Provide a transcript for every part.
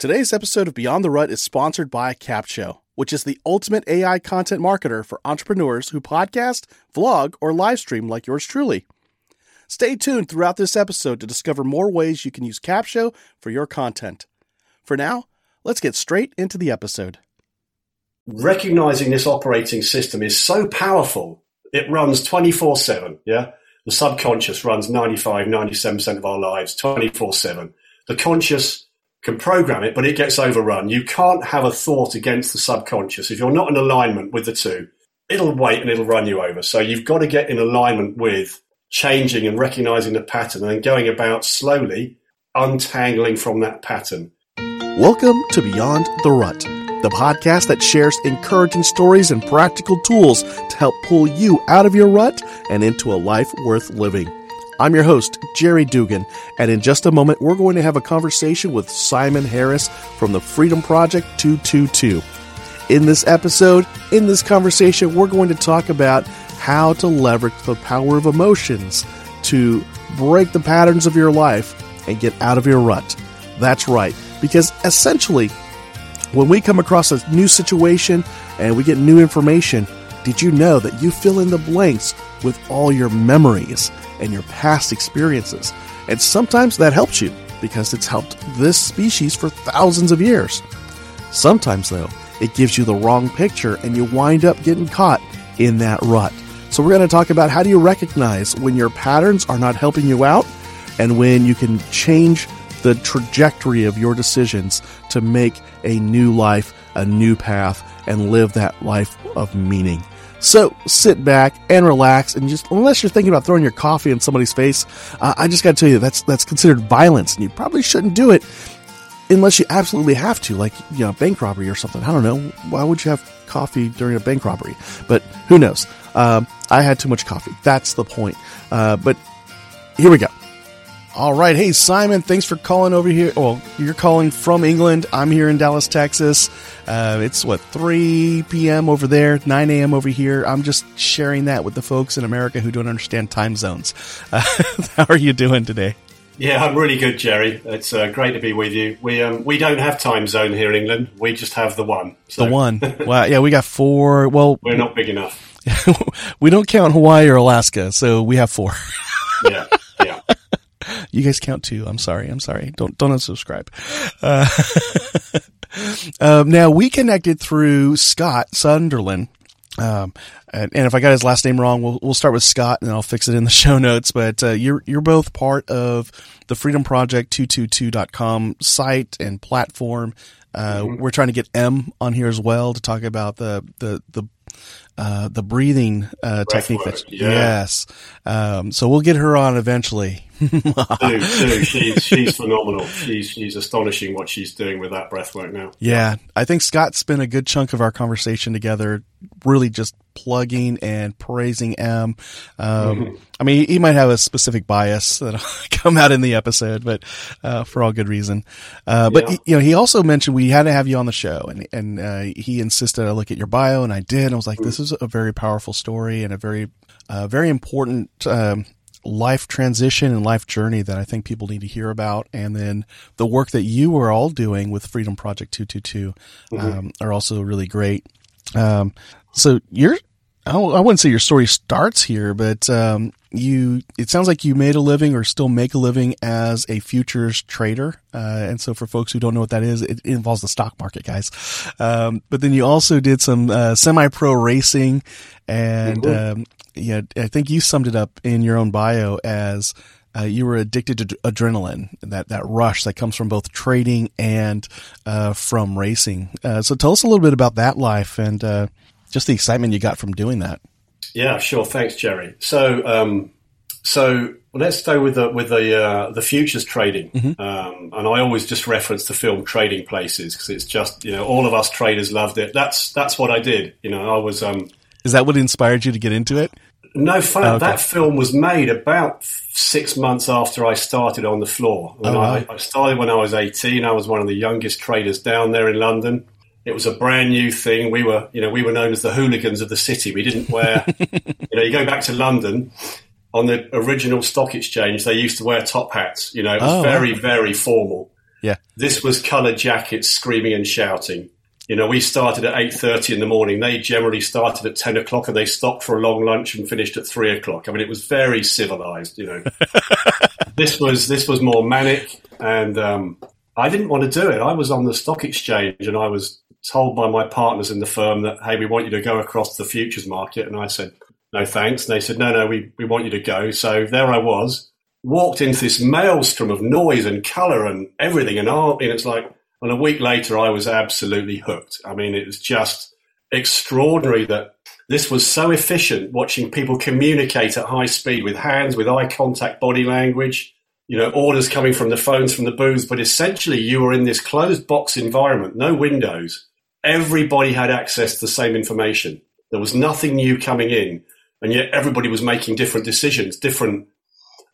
Today's episode of Beyond the Rut is sponsored by Capsho, which is the ultimate AI content marketer for entrepreneurs who podcast, vlog, or live stream like yours truly. Stay tuned throughout this episode to discover more ways you can use Capsho for your content. For now, let's get straight into the episode. Recognizing this operating system is so powerful, it runs 24 7. Yeah. The subconscious runs 95, 97% of our lives 24 7. The conscious can program it, but it gets overrun. You can't have a thought against the subconscious. If you're not in alignment with the two, it'll wait and it'll run you over. So you've got to get in alignment with changing and recognizing the pattern and going about slowly untangling from that pattern. Welcome to Beyond the Rut, the podcast that shares encouraging stories and practical tools to help pull you out of your rut and into a life worth living. I'm your host, Jerry Dugan, and in just a moment, we're going to have a conversation with Simon Harris from the Freedom Project 222. In this episode, in this conversation, we're going to talk about how to leverage the power of emotions to break the patterns of your life and get out of your rut. That's right, because essentially, when we come across a new situation and we get new information, did you know that you fill in the blanks with all your memories and your past experiences? And sometimes that helps you because it's helped this species for thousands of years. Sometimes, though, it gives you the wrong picture and you wind up getting caught in that rut. So, we're going to talk about how do you recognize when your patterns are not helping you out and when you can change the trajectory of your decisions to make a new life, a new path, and live that life of meaning. So sit back and relax, and just unless you're thinking about throwing your coffee in somebody's face, uh, I just got to tell you that's that's considered violence, and you probably shouldn't do it unless you absolutely have to, like you know, bank robbery or something. I don't know. Why would you have coffee during a bank robbery? But who knows? Um, I had too much coffee. That's the point. Uh, but here we go. All right. Hey, Simon, thanks for calling over here. Well, you're calling from England. I'm here in Dallas, Texas. Uh, it's what, 3 p.m. over there, 9 a.m. over here. I'm just sharing that with the folks in America who don't understand time zones. Uh, how are you doing today? Yeah, I'm really good, Jerry. It's uh, great to be with you. We um, we don't have time zone here in England. We just have the one. So. The one. Wow. Yeah, we got four. Well, we're not big enough. we don't count Hawaii or Alaska, so we have four. yeah. Yeah. You guys count too. I'm sorry. I'm sorry. Don't don't unsubscribe. Uh, um, now we connected through Scott Sunderland. Um, and, and, if I got his last name wrong, we'll, we'll start with Scott and I'll fix it in the show notes. But, uh, you're, you're both part of the Freedom Project 222.com site and platform. Uh, mm-hmm. we're trying to get M on here as well to talk about the, the, the, uh, the breathing uh, technique. That, yeah. Yes. Um, so we'll get her on eventually. She's, she's phenomenal. She's, she's astonishing what she's doing with that breath work now. Yeah. I think Scott spent a good chunk of our conversation together really just plugging and praising M. Um, mm-hmm. I mean, he might have a specific bias that'll come out in the episode, but uh, for all good reason. Uh, but yeah. you know, he also mentioned we had to have you on the show, and and uh, he insisted I look at your bio, and I did. And I was like, mm-hmm. this is a very powerful story and a very uh, very important. Um, life transition and life journey that I think people need to hear about. And then the work that you are all doing with Freedom Project 222 mm-hmm. um, are also really great. Um, so you're, I wouldn't say your story starts here, but um, you, it sounds like you made a living or still make a living as a futures trader. Uh, and so for folks who don't know what that is, it, it involves the stock market, guys. Um, but then you also did some uh, semi-pro racing and mm-hmm. um, yeah, I think you summed it up in your own bio as uh, you were addicted to adrenaline, that that rush that comes from both trading and uh, from racing. Uh, so tell us a little bit about that life and uh, just the excitement you got from doing that. Yeah, sure. Thanks, Jerry. So, um, so let's stay with the with the uh, the futures trading, mm-hmm. um, and I always just reference the film Trading Places because it's just you know all of us traders loved it. That's that's what I did. You know, I was. Um, Is that what inspired you to get into it? No, fun. Oh, okay. that film was made about six months after I started on the floor. Oh, I, I, started when I was 18. I was one of the youngest traders down there in London. It was a brand new thing. We were, you know, we were known as the hooligans of the city. We didn't wear, you know, you go back to London on the original stock exchange, they used to wear top hats. You know, it was oh, very, very formal. Yeah. This was colored jackets screaming and shouting. You know, we started at 8.30 in the morning. They generally started at 10 o'clock and they stopped for a long lunch and finished at 3 o'clock. I mean, it was very civilized, you know. this was this was more manic and um, I didn't want to do it. I was on the stock exchange and I was told by my partners in the firm that, hey, we want you to go across the futures market. And I said, no thanks. And they said, no, no, we, we want you to go. So there I was, walked into this maelstrom of noise and color and everything. And, art. and it's like, and a week later, I was absolutely hooked. I mean, it was just extraordinary that this was so efficient watching people communicate at high speed with hands, with eye contact, body language, you know, orders coming from the phones from the booths. But essentially, you were in this closed box environment, no windows. Everybody had access to the same information. There was nothing new coming in. And yet everybody was making different decisions, different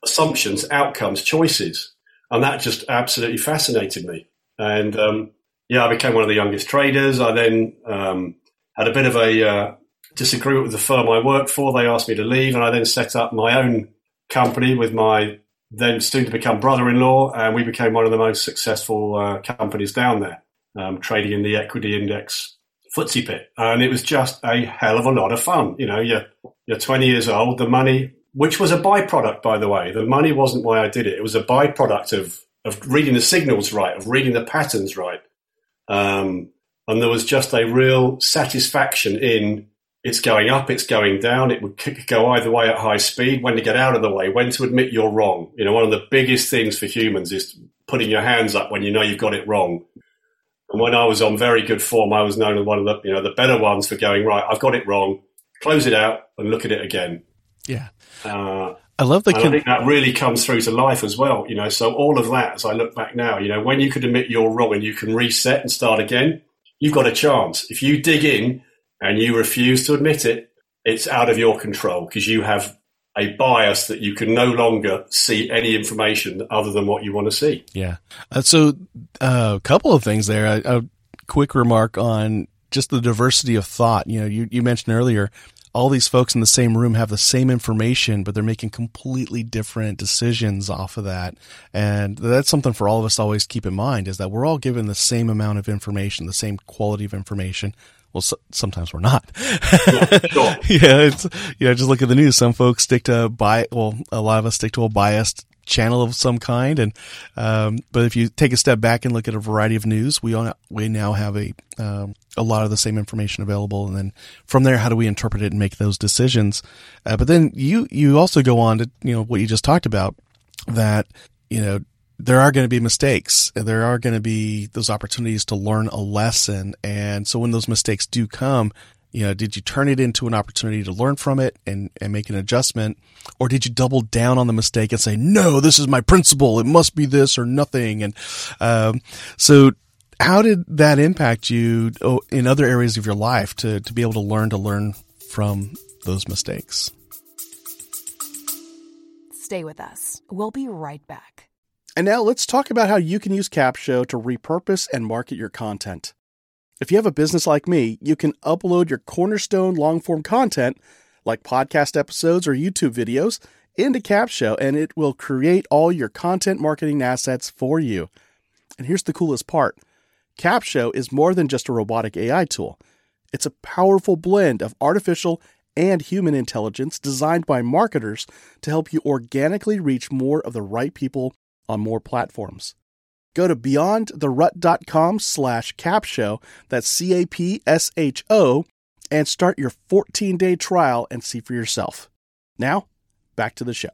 assumptions, outcomes, choices. And that just absolutely fascinated me. And um, yeah, I became one of the youngest traders. I then um, had a bit of a uh, disagreement with the firm I worked for. They asked me to leave, and I then set up my own company with my then soon to become brother in law. And we became one of the most successful uh, companies down there, um, trading in the equity index FTSE pit. And it was just a hell of a lot of fun. You know, you're, you're 20 years old, the money, which was a byproduct, by the way. The money wasn't why I did it. It was a byproduct of of reading the signals right, of reading the patterns right. Um, and there was just a real satisfaction in it's going up, it's going down. It would go either way at high speed. When to get out of the way, when to admit you're wrong. You know, one of the biggest things for humans is putting your hands up when you know you've got it wrong. And when I was on very good form, I was known as one of the you know the better ones for going right. I've got it wrong. Close it out and look at it again. Yeah. Uh, I love the. Con- I think that really comes through to life as well. You know, so all of that, as I look back now, you know, when you could admit you're wrong and you can reset and start again, you've got a chance. If you dig in and you refuse to admit it, it's out of your control because you have a bias that you can no longer see any information other than what you want to see. Yeah. Uh, so, uh, a couple of things there. A, a quick remark on just the diversity of thought. You know, you, you mentioned earlier all these folks in the same room have the same information, but they're making completely different decisions off of that. And that's something for all of us always keep in mind is that we're all given the same amount of information, the same quality of information. Well, so, sometimes we're not. Sure, sure. yeah, it's, you know, just look at the news. Some folks stick to bi, well, a lot of us stick to a biased channel of some kind. And um, but if you take a step back and look at a variety of news, we all, we now have a um, a lot of the same information available, and then from there, how do we interpret it and make those decisions? Uh, but then you you also go on to you know what you just talked about that you know there are going to be mistakes. There are going to be those opportunities to learn a lesson. And so when those mistakes do come, you know, did you turn it into an opportunity to learn from it and, and make an adjustment? Or did you double down on the mistake and say, no, this is my principle. It must be this or nothing. And, um, so how did that impact you oh, in other areas of your life to, to be able to learn to learn from those mistakes? Stay with us. We'll be right back. And now let's talk about how you can use Capsho to repurpose and market your content. If you have a business like me, you can upload your cornerstone long form content, like podcast episodes or YouTube videos, into Capsho and it will create all your content marketing assets for you. And here's the coolest part Capsho is more than just a robotic AI tool, it's a powerful blend of artificial and human intelligence designed by marketers to help you organically reach more of the right people on more platforms. Go to beyondtherut.com slash capsho, that's C-A-P-S-H-O, and start your 14-day trial and see for yourself. Now, back to the show.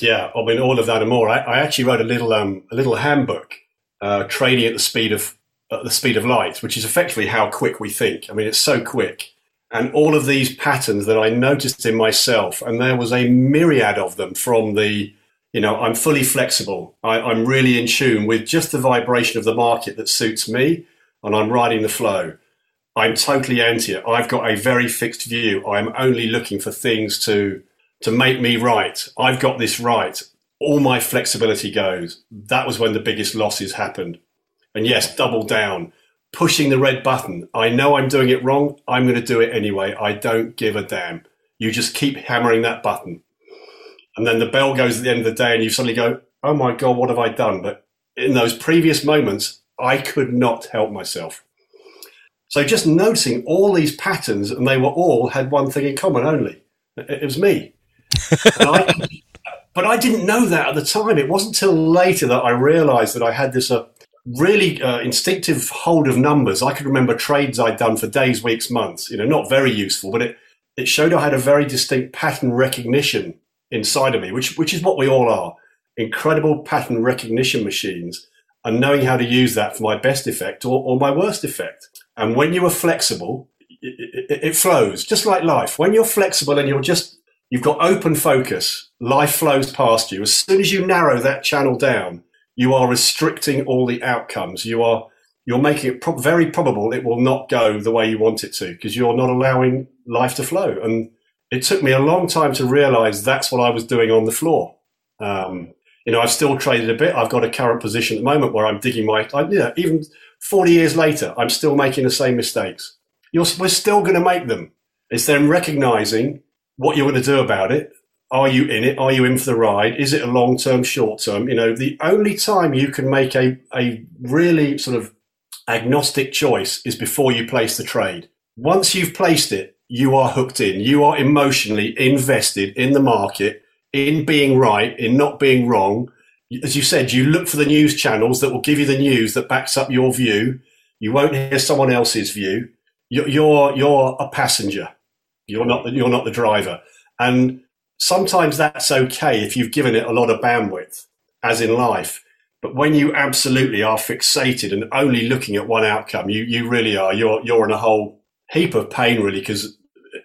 Yeah, I mean all of that and more. I, I actually wrote a little um, a little handbook, uh, trading at the speed of at the speed of light, which is effectively how quick we think. I mean, it's so quick and all of these patterns that I noticed in myself, and there was a myriad of them from the, you know, I'm fully flexible. I, am really in tune with just the vibration of the market that suits me, and I'm riding the flow. I'm totally anti it. I've got a very fixed view. I'm only looking for things to to make me right. I've got this right. All my flexibility goes. That was when the biggest losses happened. And yes, double down pushing the red button. I know I'm doing it wrong. I'm going to do it anyway. I don't give a damn. You just keep hammering that button. and then the bell goes at the end of the day and you suddenly go, oh my God, what have I done? But in those previous moments, I could not help myself. So just noticing all these patterns, and they were all had one thing in common only. It was me. I, but I didn't know that at the time. It wasn't until later that I realized that I had this uh, really uh, instinctive hold of numbers. I could remember trades I'd done for days, weeks, months. You know, not very useful, but it, it showed I had a very distinct pattern recognition inside of me, which, which is what we all are incredible pattern recognition machines and knowing how to use that for my best effect or, or my worst effect. And when you are flexible, it, it, it, flows just like life. When you're flexible and you're just, you've got open focus, life flows past you. As soon as you narrow that channel down, you are restricting all the outcomes. You are, you're making it pro- very probable it will not go the way you want it to because you're not allowing life to flow. And it took me a long time to realize that's what I was doing on the floor. Um, you know, I've still traded a bit. I've got a current position at the moment where I'm digging my, I, you know, even 40 years later, I'm still making the same mistakes. You're, we're still going to make them. It's then recognizing what you're going to do about it. Are you in it? Are you in for the ride? Is it a long term, short term? You know, the only time you can make a, a really sort of agnostic choice is before you place the trade. Once you've placed it, you are hooked in. You are emotionally invested in the market in being right, in not being wrong. As you said, you look for the news channels that will give you the news that backs up your view. You won't hear someone else's view. You're you're, you're a passenger. You're not the, you're not the driver. And sometimes that's okay if you've given it a lot of bandwidth, as in life. But when you absolutely are fixated and only looking at one outcome, you you really are. You're you're in a whole heap of pain, really, because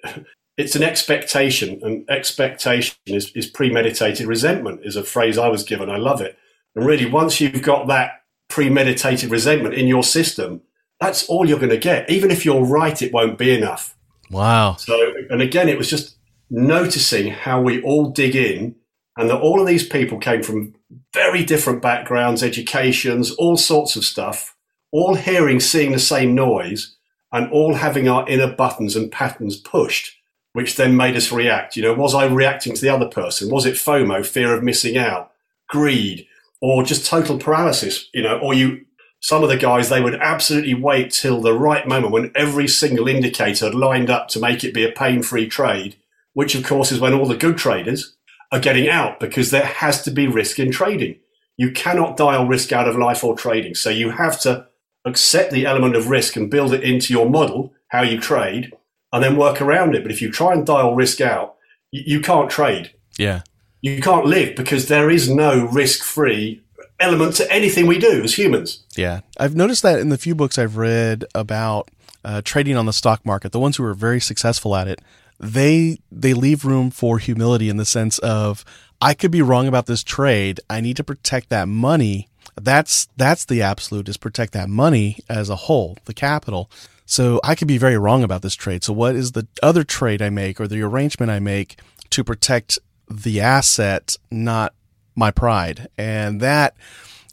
it's an expectation, and expectation is, is premeditated resentment, is a phrase I was given. I love it. And really, once you've got that premeditated resentment in your system, that's all you're going to get. Even if you're right, it won't be enough. Wow. So, and again, it was just noticing how we all dig in, and that all of these people came from very different backgrounds, educations, all sorts of stuff, all hearing, seeing the same noise, and all having our inner buttons and patterns pushed which then made us react. You know, was I reacting to the other person? Was it FOMO, fear of missing out, greed, or just total paralysis? You know, or you, some of the guys, they would absolutely wait till the right moment when every single indicator lined up to make it be a pain free trade, which of course is when all the good traders are getting out because there has to be risk in trading. You cannot dial risk out of life or trading. So you have to accept the element of risk and build it into your model, how you trade and then work around it. But if you try and dial risk out, you, can't trade. Yeah. You can't live because there is no risk free element to anything we do as humans. Yeah. I've noticed that in the few books I've read about uh, trading on the stock market, the ones who are very successful at it, they they leave room for humility in the sense of I could be wrong about this trade. I need to protect that money. That's that's the absolute is protect that money as a whole, the capital. So I could be very wrong about this trade. So what is the other trade I make or the arrangement I make to protect the asset, not my pride? And that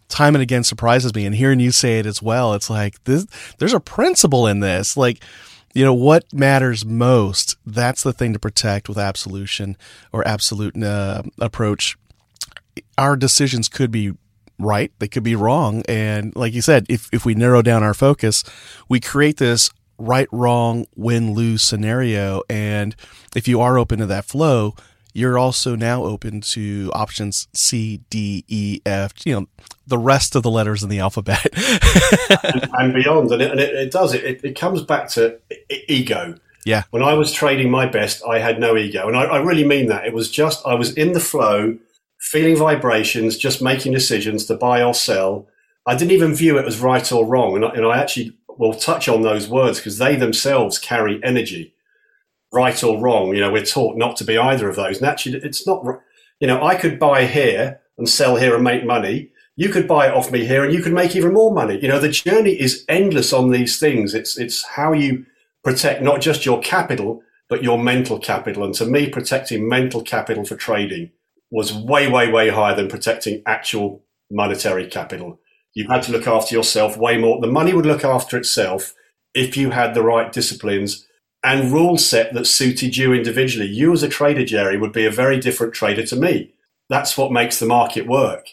time and again surprises me. And hearing you say it as well, it's like this, there's a principle in this. Like, you know, what matters most? That's the thing to protect with absolution or absolute uh, approach. Our decisions could be right. They could be wrong. And like you said, if, if we narrow down our focus, we create this right, wrong, win, lose scenario. And if you are open to that flow, you're also now open to options C, D, E, F, you know, the rest of the letters in the alphabet. and, and, beyond. And it, and it, it does, it, it comes back to ego. Yeah. When I was trading my best, I had no ego. And I, I really mean that. It was just, I was in the flow feeling vibrations, just making decisions to buy or sell. I didn't even view it as right or wrong. And I, and I actually will touch on those words because they themselves carry energy. Right or wrong, you know, we're taught not to be either of those. And actually, it's not, you know, I could buy here and sell here and make money. You could buy it off me here and you could make even more money. You know, the journey is endless on these things. It's, it's how you protect not just your capital, but your mental capital. And to me, protecting mental capital for trading was way, way, way higher than protecting actual monetary capital. You had to look after yourself way more. The money would look after itself if you had the right disciplines and rule set that suited you individually. You as a trader, Jerry, would be a very different trader to me. That's what makes the market work.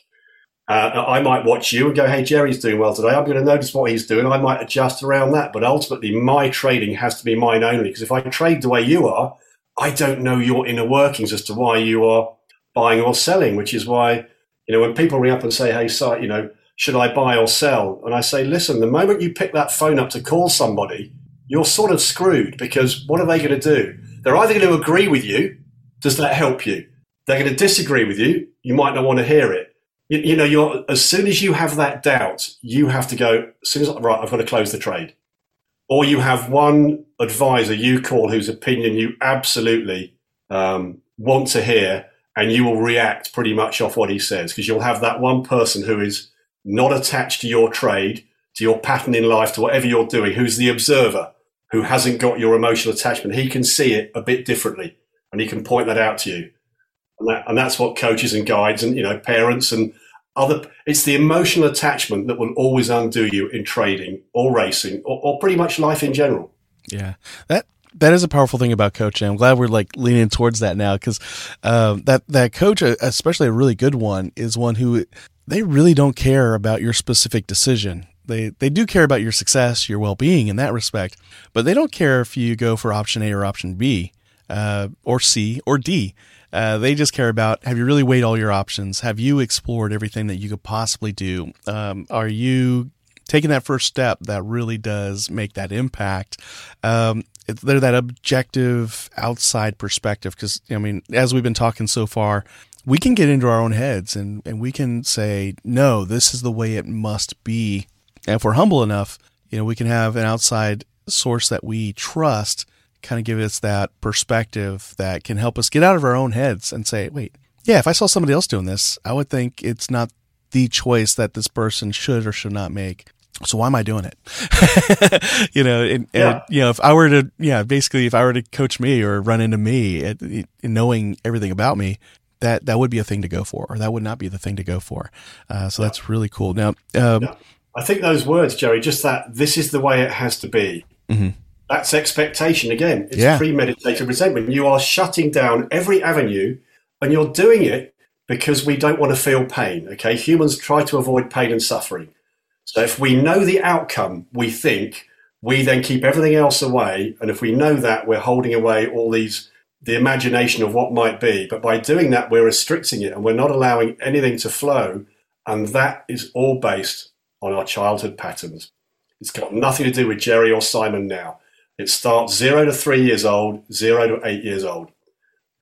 Uh, I might watch you and go, hey, Jerry's doing well today. I'm going to notice what he's doing. I might adjust around that. But ultimately, my trading has to be mine only. Because if I trade the way you are, I don't know your inner workings as to why you are buying or selling, which is why, you know, when people ring up and say, hey, so, you know, should I buy or sell? And I say, listen, the moment you pick that phone up to call somebody, you're sort of screwed because what are they going to do? They're either going to agree with you. Does that help you? They're going to disagree with you. You might not want to hear it you, you know, you're as soon as you have that doubt, you have to go. As soon as right, I've got to close the trade, or you have one advisor you call whose opinion you absolutely um, want to hear, and you will react pretty much off what he says because you'll have that one person who is not attached to your trade, to your pattern in life, to whatever you're doing, who's the observer, who hasn't got your emotional attachment. He can see it a bit differently, and he can point that out to you and, that, and that's what coaches and guides and you know parents and other it's the emotional attachment that will always undo you in trading or racing or, or pretty much life in general yeah that that is a powerful thing about coaching. I'm glad we're like leaning towards that now because um, that that coach, uh, especially a really good one, is one who they really don't care about your specific decision. They they do care about your success, your well being in that respect, but they don't care if you go for option A or option B, uh, or C or D. Uh, they just care about have you really weighed all your options? Have you explored everything that you could possibly do? Um, are you taking that first step that really does make that impact? Um, they're that objective outside perspective because I mean, as we've been talking so far, we can get into our own heads and, and we can say, no, this is the way it must be. And if we're humble enough, you know, we can have an outside source that we trust kind of give us that perspective that can help us get out of our own heads and say, wait, yeah, if I saw somebody else doing this, I would think it's not the choice that this person should or should not make. So why am I doing it? you know, and, yeah. and, you know, if I were to, yeah, basically, if I were to coach me or run into me, it, it, knowing everything about me, that that would be a thing to go for, or that would not be the thing to go for. Uh, so yeah. that's really cool. Now, um, yeah. I think those words, Jerry, just that this is the way it has to be. Mm-hmm. That's expectation again. It's yeah. premeditated resentment. You are shutting down every avenue and you're doing it because we don't want to feel pain. Okay. Humans try to avoid pain and suffering. So if we know the outcome, we think we then keep everything else away. And if we know that, we're holding away all these, the imagination of what might be. But by doing that, we're restricting it and we're not allowing anything to flow. And that is all based on our childhood patterns. It's got nothing to do with Jerry or Simon now. It starts zero to three years old, zero to eight years old.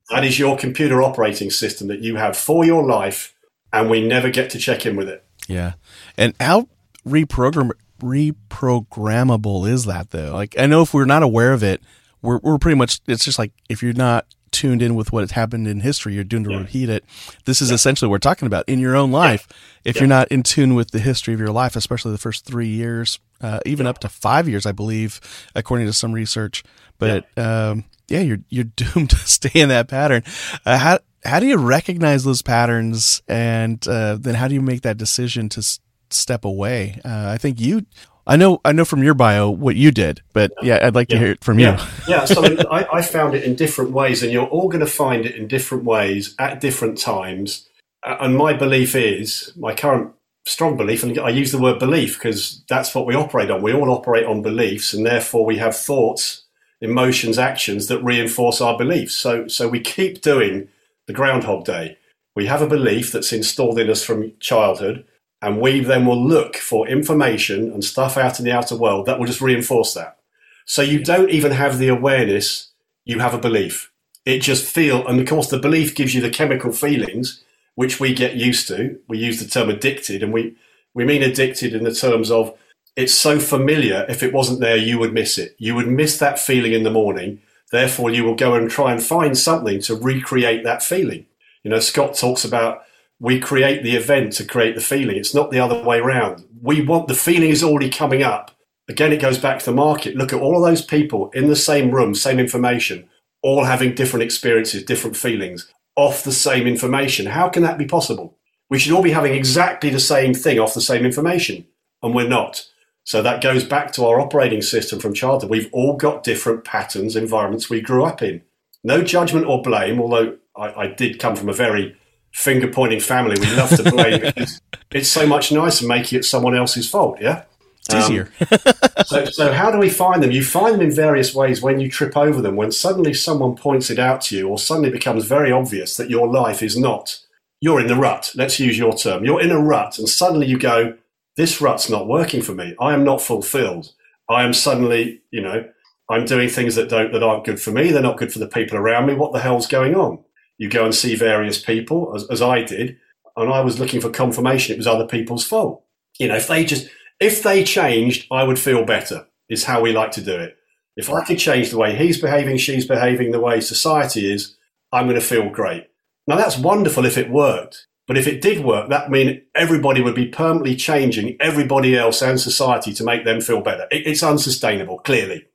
That is your computer operating system that you have for your life, and we never get to check in with it. Yeah. And how reprogram reprogrammable is that though? Like I know if we're not aware of it, we're we're pretty much it's just like if you're not tuned in with what has happened in history, you're doomed to yeah. repeat it. This is yeah. essentially what we're talking about in your own life. Yeah. If you're not in tune with the history of your life, especially the first three years, uh, even up to five years, I believe, according to some research. But yeah, um, yeah you're you're doomed to stay in that pattern. Uh, how how do you recognize those patterns, and uh, then how do you make that decision to s- step away? Uh, I think you. I know, I know from your bio what you did, but yeah, I'd like yeah. to hear it from yeah. you. yeah, so I, I, found it in different ways, and you're all going to find it in different ways at different times. And my belief is, my current strong belief, and I use the word belief because that's what we operate on. We all operate on beliefs, and therefore we have thoughts, emotions, actions that reinforce our beliefs. So, so we keep doing the Groundhog Day. We have a belief that's installed in us from childhood, and we then will look for information and stuff out in the outer world that will just reinforce that. So you don't even have the awareness you have a belief. It just feel, and of course, the belief gives you the chemical feelings which we get used to. We use the term addicted, and we, we mean addicted in the terms of it's so familiar. If it wasn't there, you would miss it. You would miss that feeling in the morning. Therefore, you will go and try and find something to recreate that feeling. You know, Scott talks about we create the event to create the feeling. It's not the other way around. We want the feeling is already coming up. Again, it goes back to the market. Look at all of those people in the same room, same information, all having different experiences, different feelings off the same information. How can that be possible? We should all be having exactly the same thing off the same information, and we're not. So that goes back to our operating system from childhood. We've all got different patterns, environments we grew up in. No judgment or blame, although I, I did come from a very finger pointing family. We love to blame because it's so much nicer making it someone else's fault. Yeah. It's easier. Um, so, so how do we find them? You find them in various ways when you trip over them, when suddenly someone points it out to you, or suddenly it becomes very obvious that your life is not, you're in the rut. Let's use your term. You're in a rut, and suddenly you go, this rut's not working for me. I am not fulfilled. I am suddenly, you know, I'm doing things that don't that aren't good for me. They're not good for the people around me. What the hell's going on? You go and see various people, as, as I did, and I was looking for confirmation it was other people's fault. You know, if they just if they changed, I would feel better. Is how we like to do it. If I could change the way he's behaving, she's behaving, the way society is, I'm going to feel great. Now that's wonderful if it worked. But if it did work, that mean everybody would be permanently changing everybody else and society to make them feel better. It, it's unsustainable, clearly.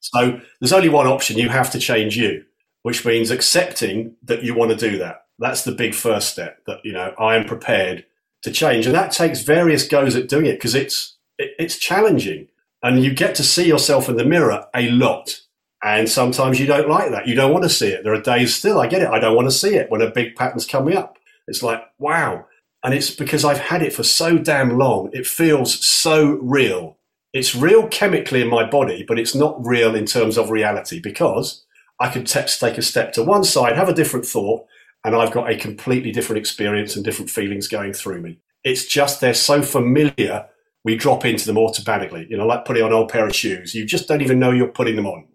So there's only one option. You have to change you, which means accepting that you want to do that. That's the big first step that, you know, I am prepared to change. And that takes various goes at doing it because it's, it, it's challenging and you get to see yourself in the mirror a lot. And sometimes you don't like that. You don't want to see it. There are days still, I get it. I don't want to see it when a big pattern's coming up. It's like, wow. And it's because I've had it for so damn long. It feels so real. It's real chemically in my body, but it's not real in terms of reality because I could te- take a step to one side, have a different thought, and I've got a completely different experience and different feelings going through me. It's just they're so familiar, we drop into them automatically. You know, like putting on an old pair of shoes. You just don't even know you're putting them on.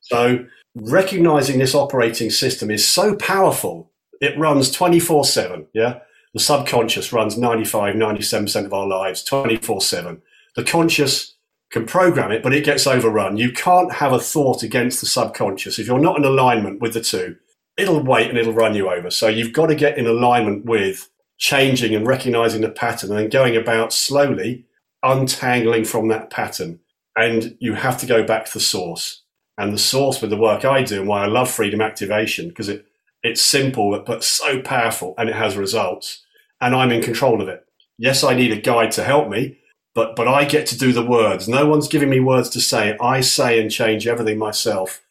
So recognizing this operating system is so powerful it runs 24 7. Yeah. The subconscious runs 95, 97% of our lives 24 7. The conscious can program it, but it gets overrun. You can't have a thought against the subconscious. If you're not in alignment with the two, it'll wait and it'll run you over. So you've got to get in alignment with changing and recognizing the pattern and going about slowly untangling from that pattern. And you have to go back to the source. And the source with the work I do and why I love freedom activation, because it it's simple, but so powerful and it has results. And I'm in control of it. Yes, I need a guide to help me, but, but I get to do the words. No one's giving me words to say. I say and change everything myself.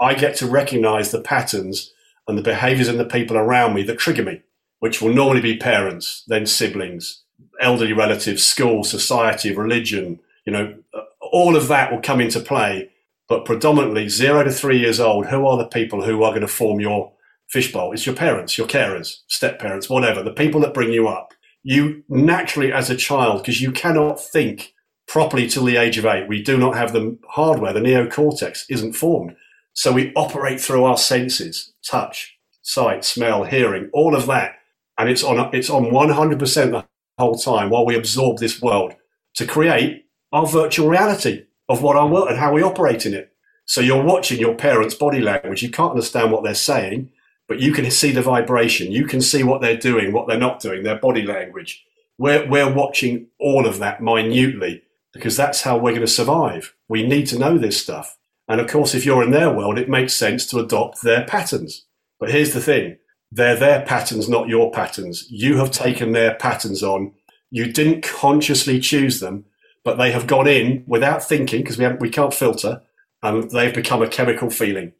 I get to recognize the patterns and the behaviors and the people around me that trigger me, which will normally be parents, then siblings, elderly relatives, school, society, religion, you know, all of that will come into play. But predominantly zero to three years old, who are the people who are going to form your fishbowl. It's your parents, your carers, step parents, whatever, the people that bring you up. You naturally, as a child, because you cannot think properly till the age of eight, we do not have the hardware, the neocortex isn't formed. So we operate through our senses, touch, sight, smell, hearing, all of that. And it's on, it's on 100% the whole time while we absorb this world to create our virtual reality of what our world and how we operate in it. So you're watching your parents' body language. You can't understand what they're saying but you can see the vibration. You can see what they're doing, what they're not doing, their body language. We're, we're watching all of that minutely because that's how we're going to survive. We need to know this stuff. And of course, if you're in their world, it makes sense to adopt their patterns. But here's the thing. They're their patterns, not your patterns. You have taken their patterns on. You didn't consciously choose them, but they have gone in without thinking because we, we can't filter and they've become a chemical feeling.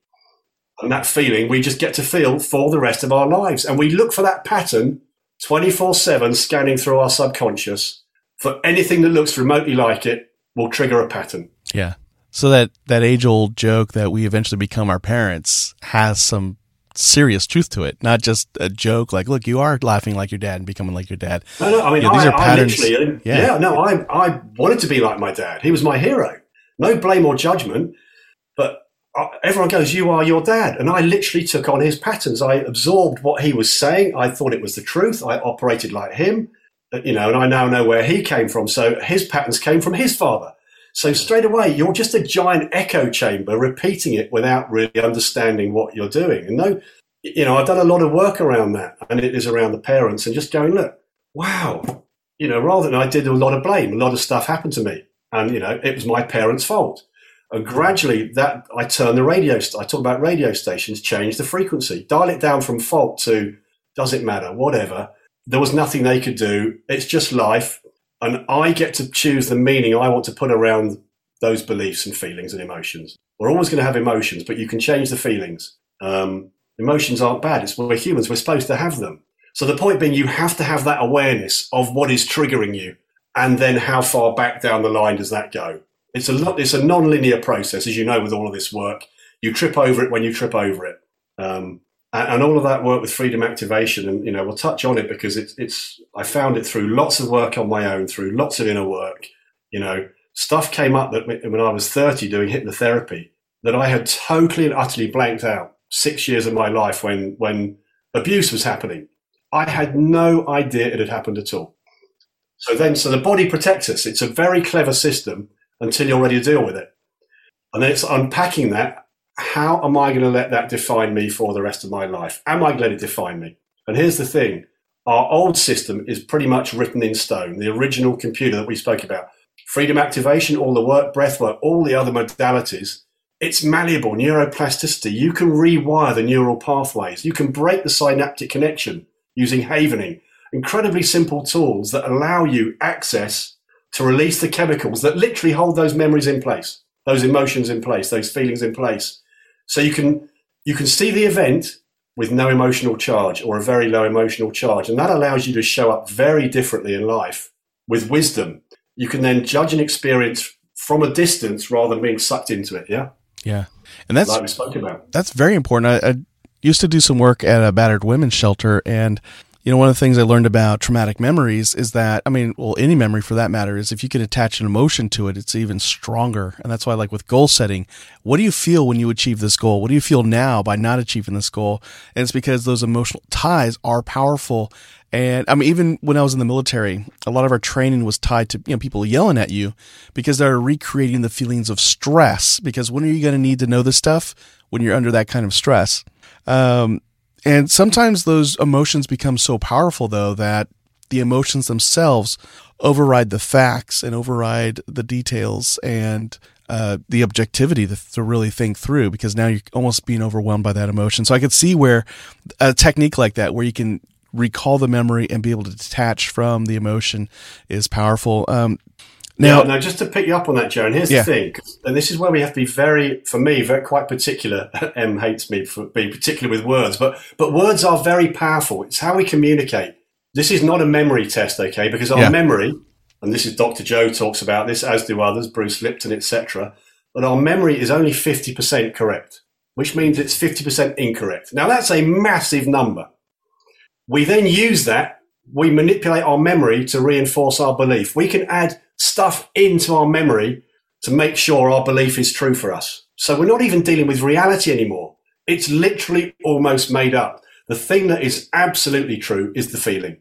And that feeling we just get to feel for the rest of our lives. And we look for that pattern 24 7, scanning through our subconscious for anything that looks remotely like it will trigger a pattern. Yeah. So that, that age old joke that we eventually become our parents has some serious truth to it, not just a joke like, look, you are laughing like your dad and becoming like your dad. No, no, I mean, you know, these I, are patterns. I yeah. yeah, no, I, I wanted to be like my dad. He was my hero. No blame or judgment, but everyone goes, "You are your dad," and I literally took on his patterns. I absorbed what he was saying. I thought it was the truth. I operated like him, uh, you know, and I now know where he came from. So his patterns came from his father. So straight away, you're just a giant echo chamber, repeating it without really understanding what you're doing. And no, you know, I've done a lot of work around that, and it is around the parents and just going, look, wow, you know, rather than I did a lot of blame, a lot of stuff happened to me, and you know, it was my parents' fault and gradually, that I turn the radio. I talk about radio stations, change the frequency, dial it down from fault to does it matter, whatever. There was nothing they could do. It's just life. And I get to choose the meaning I want to put around those beliefs and feelings and emotions. We're always going to have emotions, but you can change the feelings. Um, emotions aren't bad. It's we're humans. We're supposed to have them. So the point being, you have to have that awareness of what is triggering you, and then how far back down the line does that go? It's a lot. it's a non-linear process, as you know, with all of this work. You trip over it when you trip over it, um, and, and, all of that work with freedom activation. And you know, we'll touch on it because it's it's. I found it through lots of work on my own, through lots of inner work. You know, stuff came up that when I was thirty doing hypnotherapy that I had totally and utterly blanked out six years of my life when when abuse was happening. I had no idea it had happened at all. So then, so the body protects us. It's a very clever system until you're ready to deal with it. And then it's unpacking that. How am I going to let that define me for the rest of my life? Am I going to define me? And here's the thing. Our old system is pretty much written in stone. The original computer that we spoke about, freedom activation, all the work, breath work, all the other modalities, it's malleable, neuroplasticity. You can rewire the neural pathways. You can break the synaptic connection using havening. Incredibly simple tools that allow you access to release the chemicals that literally hold those memories in place, those emotions in place, those feelings in place. So you can you can see the event with no emotional charge or a very low emotional charge, and that allows you to show up very differently in life with wisdom. You can then judge an experience from a distance rather than being sucked into it. Yeah. Yeah, and that's like we spoke about. That's very important. I, I used to do some work at a battered women's shelter, and you know, one of the things I learned about traumatic memories is that, I mean, well, any memory for that matter is if you can attach an emotion to it, it's even stronger. And that's why, like with goal setting, what do you feel when you achieve this goal? What do you feel now by not achieving this goal? And it's because those emotional ties are powerful. And I mean, even when I was in the military, a lot of our training was tied to, you know, people yelling at you because they're recreating the feelings of stress. Because when are you going to need to know this stuff? When you're under that kind of stress. Um, and sometimes those emotions become so powerful, though, that the emotions themselves override the facts and override the details and uh, the objectivity to, to, really think through because now you're almost being overwhelmed by that emotion. So I could see where a technique like that, where you can recall the memory and be able to detach from the emotion, is powerful. Um, now, yeah, now, just to pick you up on that, Joe, and here's yeah. the thing, and this is where we have to be very, for me, very quite particular. M hates me for being particular with words, but but words are very powerful. It's how we communicate. This is not a memory test, okay? Because our yeah. memory, and this is Dr. Joe talks about this, as do others, Bruce Lipton, etc. But our memory is only fifty percent correct, which means it's fifty percent incorrect. Now that's a massive number. We then use that. We manipulate our memory to reinforce our belief. We can add stuff into our memory to make sure our belief is true for us. So we're not even dealing with reality anymore. It's literally almost made up. The thing that is absolutely true is the feeling,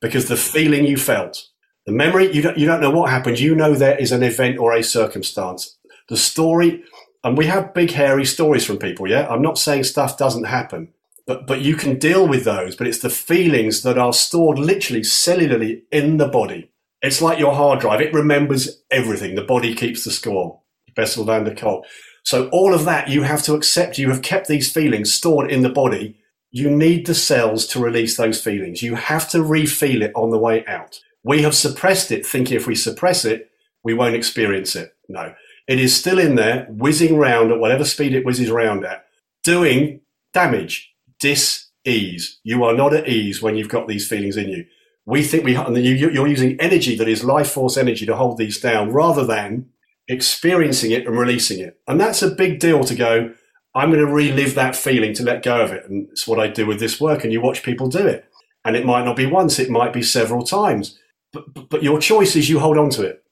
because the feeling you felt, the memory, you don't, you don't know what happened. You know there is an event or a circumstance. The story, and we have big, hairy stories from people, yeah? I'm not saying stuff doesn't happen, but, but you can deal with those. But it's the feelings that are stored literally cellularly in the body. It's like your hard drive. It remembers everything. The body keeps the score. Bessel van der Kolk. So all of that you have to accept. You have kept these feelings stored in the body. You need the cells to release those feelings. You have to refeel it on the way out. We have suppressed it, thinking if we suppress it, we won't experience it. No, it is still in there, whizzing round at whatever speed it whizzes around at, doing damage, dis ease. You are not at ease when you've got these feelings in you we think we you're using energy that is life force energy to hold these down rather than experiencing it and releasing it. And that's a big deal to go, I'm going to relive that feeling to let go of it. And it's what I do with this work. And you watch people do it. And it might not be once, it might be several times. But, but, but your choice is you hold on to it.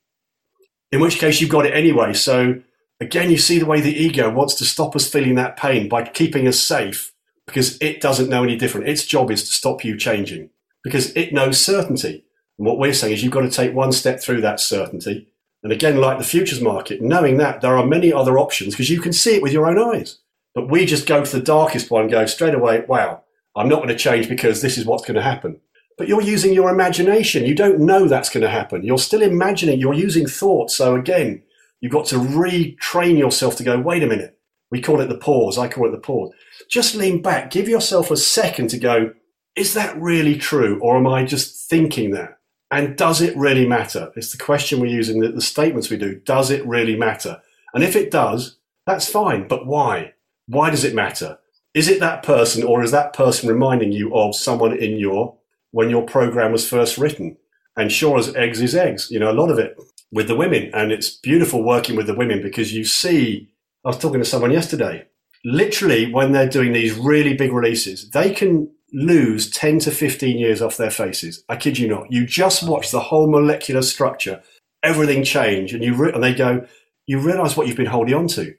In which case you've got it anyway. So again, you see the way the ego wants to stop us feeling that pain by keeping us safe because it doesn't know any different. Its job is to stop you changing because it knows certainty. And what we're saying is you've got to take one step through that certainty. And again, like the futures market, knowing that there are many other options because you can see it with your own eyes. But we just go to the darkest one and go straight away, wow, I'm not going to change because this is what's going to happen. But you're using your imagination. You don't know that's going to happen. You're still imagining, you're using thought. So again, you've got to retrain yourself to go, wait a minute. We call it the pause. I call it the pause. Just lean back. Give yourself a second to go, is that really true? Or am I just thinking that? And does it really matter? It's the question we use in the, the statements we do. Does it really matter? And if it does, that's fine. But why? Why does it matter? Is it that person or is that person reminding you of someone in your, when your program was first written? And sure as eggs is eggs, you know, a lot of it with the women. And it's beautiful working with the women because you see, I was talking to someone yesterday, literally when they're doing these really big releases, they can lose 10 to 15 years off their faces. I kid you not. You just watch the whole molecular structure, everything change and you, re- and they go, you realize what you've been holding on to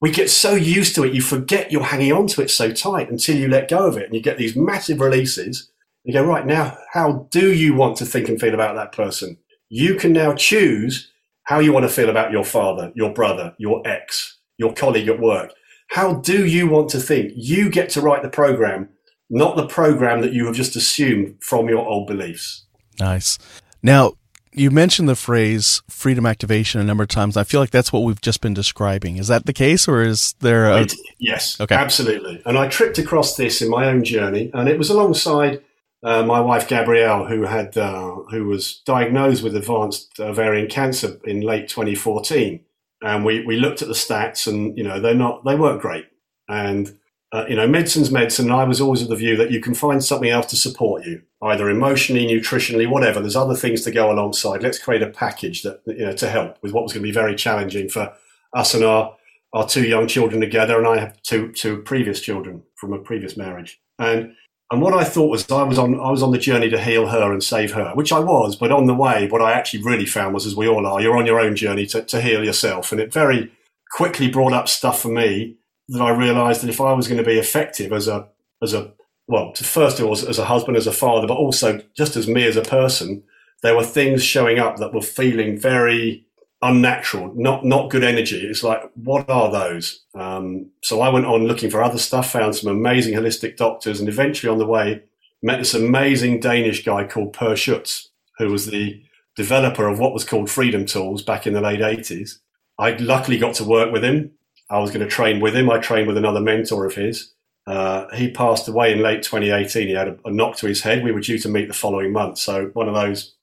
we get so used to it, you forget you're hanging on to it so tight until you let go of it and you get these massive releases. You go, right now, how do you want to think and feel about that person? You can now choose how you want to feel about your father, your brother, your ex, your colleague at work. How do you want to think? You get to write the program, not the program that you have just assumed from your old beliefs. Nice. Now, you mentioned the phrase freedom activation a number of times. I feel like that's what we've just been describing. Is that the case, or is there a. It, yes, okay. absolutely. And I tripped across this in my own journey, and it was alongside uh, my wife Gabrielle, who had uh, who was diagnosed with advanced ovarian cancer in late 2014. And we, we looked at the stats, and you know they're not they weren't great. And uh, you know, medicine's medicine. And I was always of the view that you can find something else to support you, either emotionally, nutritionally, whatever. There's other things to go alongside. Let's create a package that you know to help with what was going to be very challenging for us and our our two young children together. And I have two two previous children from a previous marriage. And and what I thought was I was on I was on the journey to heal her and save her, which I was. But on the way, what I actually really found was, as we all are, you're on your own journey to, to heal yourself. And it very quickly brought up stuff for me that I realised that if I was going to be effective as a as a well, first of all as a husband, as a father, but also just as me as a person, there were things showing up that were feeling very unnatural, not not good energy. It's like, what are those? Um, so I went on looking for other stuff, found some amazing holistic doctors, and eventually on the way met this amazing Danish guy called Per Schutz, who was the developer of what was called Freedom Tools back in the late 80s. I luckily got to work with him. I was going to train with him. I trained with another mentor of his. Uh, he passed away in late 2018. He had a, a, knock to his head. We were due to meet the following month. So one of those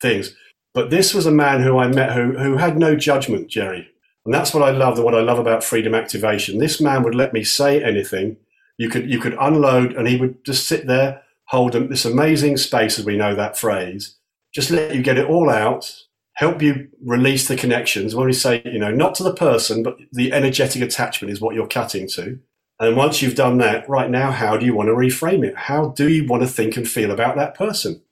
things. But this was a man who I met who, who had no judgment, Jerry. And that's what I love, what I love about freedom activation. This man would let me say anything. You could, you could unload and he would just sit there, hold this amazing space, as we know that phrase, just let you get it all out help you release the connections. When we say, you know, not to the person, but the energetic attachment is what you're cutting to. And once you've done that, right now, how do you want to reframe it? How do you want to think and feel about that person?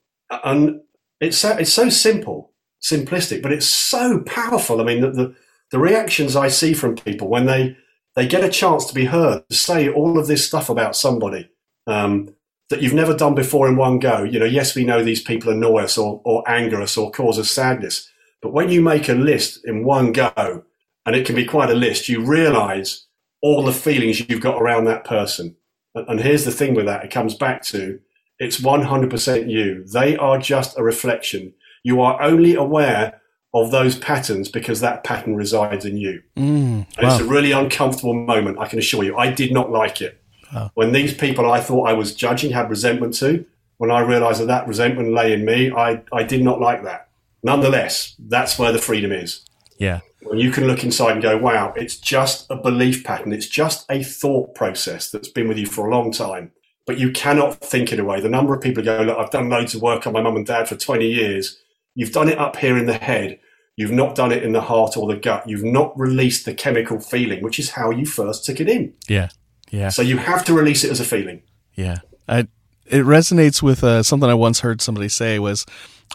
And it's so, it's so simple, simplistic, but it's so powerful. I mean, the, the, the reactions I see from people when they, they get a chance to be heard, to say all of this stuff about somebody um, that you've never done before in one go. You know, yes, we know these people annoy us or, or anger us or cause us sadness, but when you make a list in one go, and it can be quite a list, you realize all the feelings you've got around that person. And here's the thing with that it comes back to it's 100% you. They are just a reflection. You are only aware of those patterns because that pattern resides in you. Mm, wow. It's a really uncomfortable moment, I can assure you. I did not like it. Wow. When these people I thought I was judging had resentment to, when I realized that that resentment lay in me, I, I did not like that. Nonetheless, that's where the freedom is. Yeah. When you can look inside and go, wow, it's just a belief pattern. It's just a thought process that's been with you for a long time, but you cannot think it away. The number of people go, look, I've done loads of work on my mum and dad for 20 years. You've done it up here in the head. You've not done it in the heart or the gut. You've not released the chemical feeling, which is how you first took it in. Yeah. Yeah. So you have to release it as a feeling. Yeah. I, it resonates with uh, something I once heard somebody say was,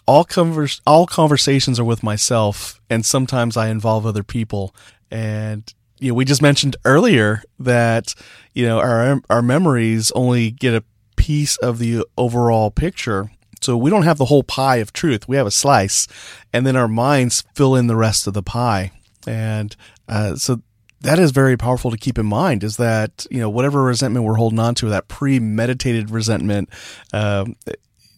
all convers all conversations are with myself, and sometimes I involve other people. And you know, we just mentioned earlier that you know our our memories only get a piece of the overall picture. So we don't have the whole pie of truth. We have a slice, and then our minds fill in the rest of the pie. And uh, so that is very powerful to keep in mind. Is that you know whatever resentment we're holding on to, that premeditated resentment, um,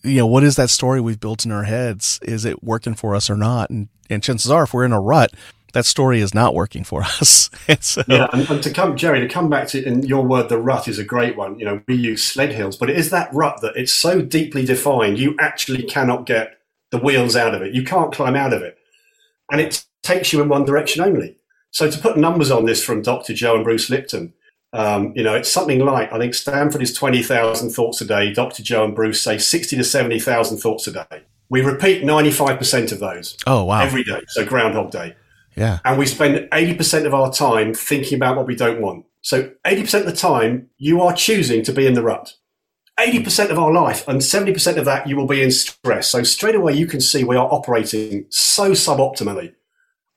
you know, what is that story we've built in our heads? Is it working for us or not? And, and chances are, if we're in a rut, that story is not working for us. so, yeah, and, and, to come, Jerry, to come back to in your word, the rut is a great one. You know, we use sled hills, but it is that rut that it's so deeply defined, you actually cannot get the wheels out of it. You can't climb out of it. And it takes you in one direction only. So to put numbers on this from Dr. Joe and Bruce Lipton, um, you know, it's something like I think Stanford is 20,000 thoughts a day. Dr. Joe and Bruce say 60 to 70,000 thoughts a day. We repeat 95% of those. Oh, wow. Every day. So Groundhog Day. Yeah. And we spend 80% of our time thinking about what we don't want. So 80% of the time, you are choosing to be in the rut. 80% of our life, and 70% of that, you will be in stress. So straight away, you can see we are operating so suboptimally,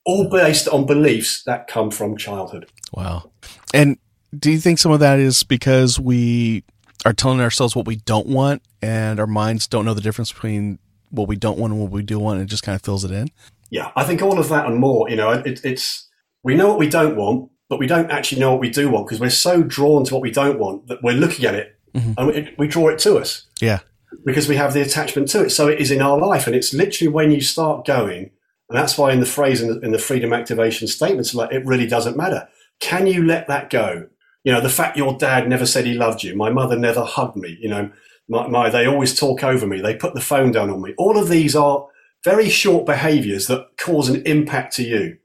all based on beliefs that come from childhood. Wow. And do you think some of that is because we are telling ourselves what we don't want and our minds don't know the difference between what we don't want and what we do want and it just kind of fills it in? Yeah, I think all of that and more, you know, it, it's, we know what we don't want, but we don't actually know what we do want because we're so drawn to what we don't want that we're looking at it mm-hmm. and we, we draw it to us. Yeah. Because we have the attachment to it. So it is in our life. And it's literally when you start going, and that's why in the phrase in the, in the freedom activation statements, like it really doesn't matter. Can you let that go? You know, the fact your dad never said he loved you, my mother never hugged me, you know, my, my they always talk over me, they put the phone down on me. All of these are very short behaviors that cause an impact to you.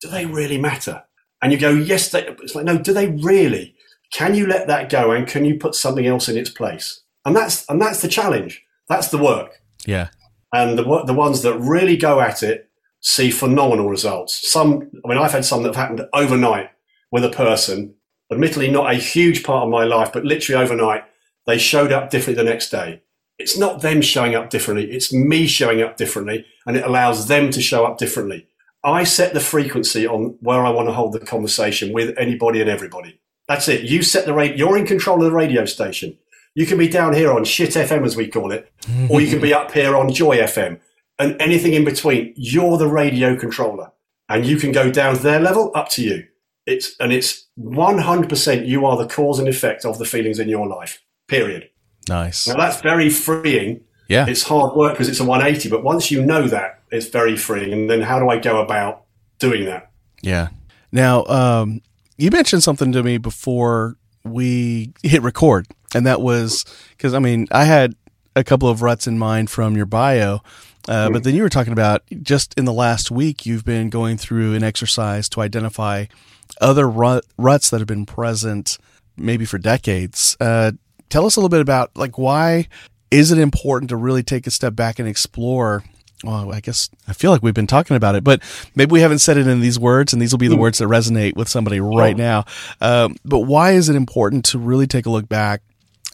Do they really matter? And you go, yes, they, it's like, no, do they really? Can you let that go and can you put something else in its place? And that's, and that's the challenge. That's the work. Yeah. And the, the ones that really go at it see phenomenal results. Some, I mean, I've had some that have happened overnight with a person admittedly not a huge part of my life, but literally overnight, they showed up differently the next day. It's not them showing up differently, it's me showing up differently, and it allows them to show up differently. I set the frequency on where I want to hold the conversation with anybody and everybody. That's it. You set the rate. You're in control of the radio station. You can be down here on shit FM as we call it, or you can be up here on Joy FM, and anything in between. You're the radio controller, and you can go down to their level. Up to you. It's and it's 100% you are the cause and effect of the feelings in your life. Period. Nice. Now that's very freeing. Yeah. It's hard work because it's a 180, but once you know that, it's very freeing. And then how do I go about doing that? Yeah. Now, um, you mentioned something to me before we hit record, and that was because I mean, I had a couple of ruts in mind from your bio, uh, but then you were talking about just in the last week, you've been going through an exercise to identify other rut, ruts that have been present maybe for decades. Uh, tell us a little bit about like why is it important to really take a step back and explore well, I guess I feel like we've been talking about it, but maybe we haven't said it in these words, and these will be the mm. words that resonate with somebody right now. Um, but why is it important to really take a look back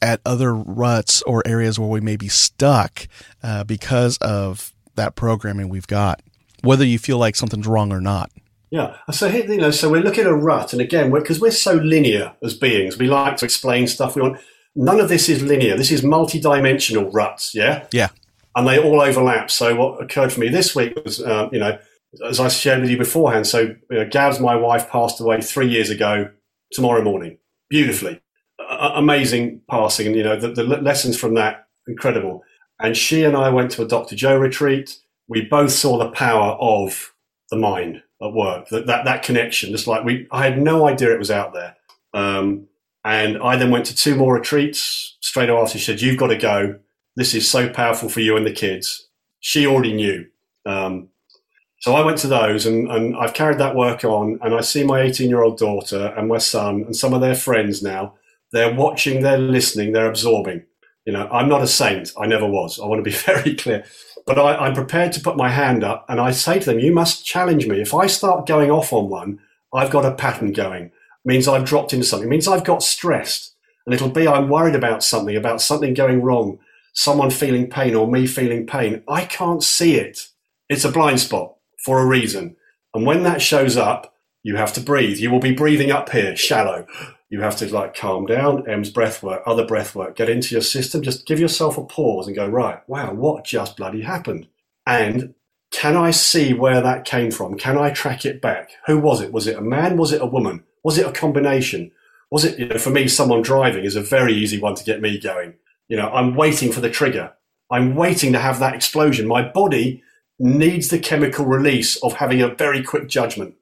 at other ruts or areas where we may be stuck uh, because of that programming we've got, whether you feel like something's wrong or not? Yeah. So here, you know, so we're looking at a rut, and again, because we're, we're, so linear as beings, we like to explain stuff. We want none of this is linear. This is multi-dimensional ruts. Yeah. Yeah. And they all overlap. So what occurred for me this week was, uh, you know, as I shared with you beforehand. So you know, Gabs, my wife, passed away three years ago tomorrow morning. Beautifully, uh, amazing passing, and you know the, the lessons from that incredible. And she and I went to a Dr. Joe retreat. We both saw the power of the mind at work. That that, that connection, just like we, I had no idea it was out there. Um, and I then went to two more retreats straight after. She said, "You've got to go. This is so powerful for you and the kids." She already knew. Um, so I went to those, and, and I've carried that work on. And I see my 18 year old daughter and my son and some of their friends now. They're watching, they're listening, they're absorbing. You know, I'm not a saint. I never was. I want to be very clear. But I, am prepared to put my hand up and I say to them, you must challenge me. If I start going off on one, I've got a pattern going. It means I've dropped into something. It means I've got stressed. And it'll be I'm worried about something, about something going wrong, someone feeling pain or me feeling pain. I can't see it. It's a blind spot for a reason. And when that shows up, you have to breathe. You will be breathing up here, shallow you have to like calm down, Em's breath work, other breath work, get into your system, just give yourself a pause and go, right, wow, what just bloody happened? And can I see where that came from? Can I track it back? Who was it? Was it a man? Was it a woman? Was it a combination? Was it, you know, for me, someone driving is a very easy one to get me going. You know, I'm waiting for the trigger. I'm waiting to have that explosion. My body needs the chemical release of having a very quick judgment.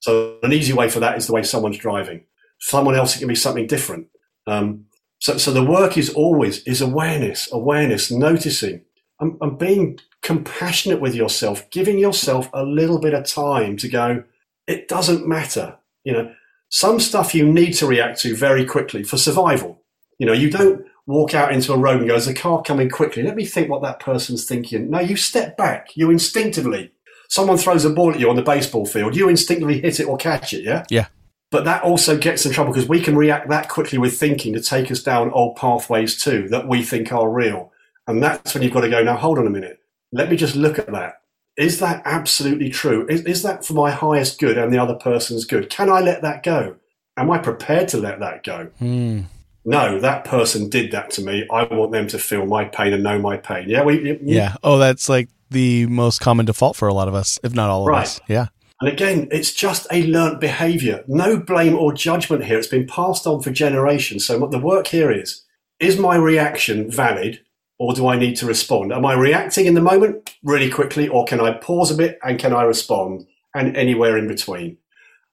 So an easy way for that is the way someone's driving someone else it can be something different. Um, so, so the work is always is awareness, awareness, noticing. I'm, I'm being compassionate with yourself, giving yourself a little bit of time to go, it doesn't matter. You know, some stuff you need to react to very quickly for survival. You know, you don't walk out into a road and go, there's a car coming quickly. Let me think what that person's thinking. No, you step back. You instinctively, someone throws a ball at you on the baseball field, you instinctively hit it or catch it. Yeah. Yeah. But that also gets in trouble because we can react that quickly with thinking to take us down old pathways too that we think are real. And that's when you've got to go, now hold on a minute. Let me just look at that. Is that absolutely true? Is, is that for my highest good and the other person's good? Can I let that go? Am I prepared to let that go? Hmm. No, that person did that to me. I want them to feel my pain and know my pain. Yeah, we, yeah. Oh, that's like the most common default for a lot of us, if not all of Right. us. Yeah. And again, it's just a learnt behavior. No blame or judgment here. It's been passed on for generations. So what the work here is, is my reaction valid or do I need to respond? Am I reacting in the moment really quickly or can I pause a bit and can I respond and anywhere in between?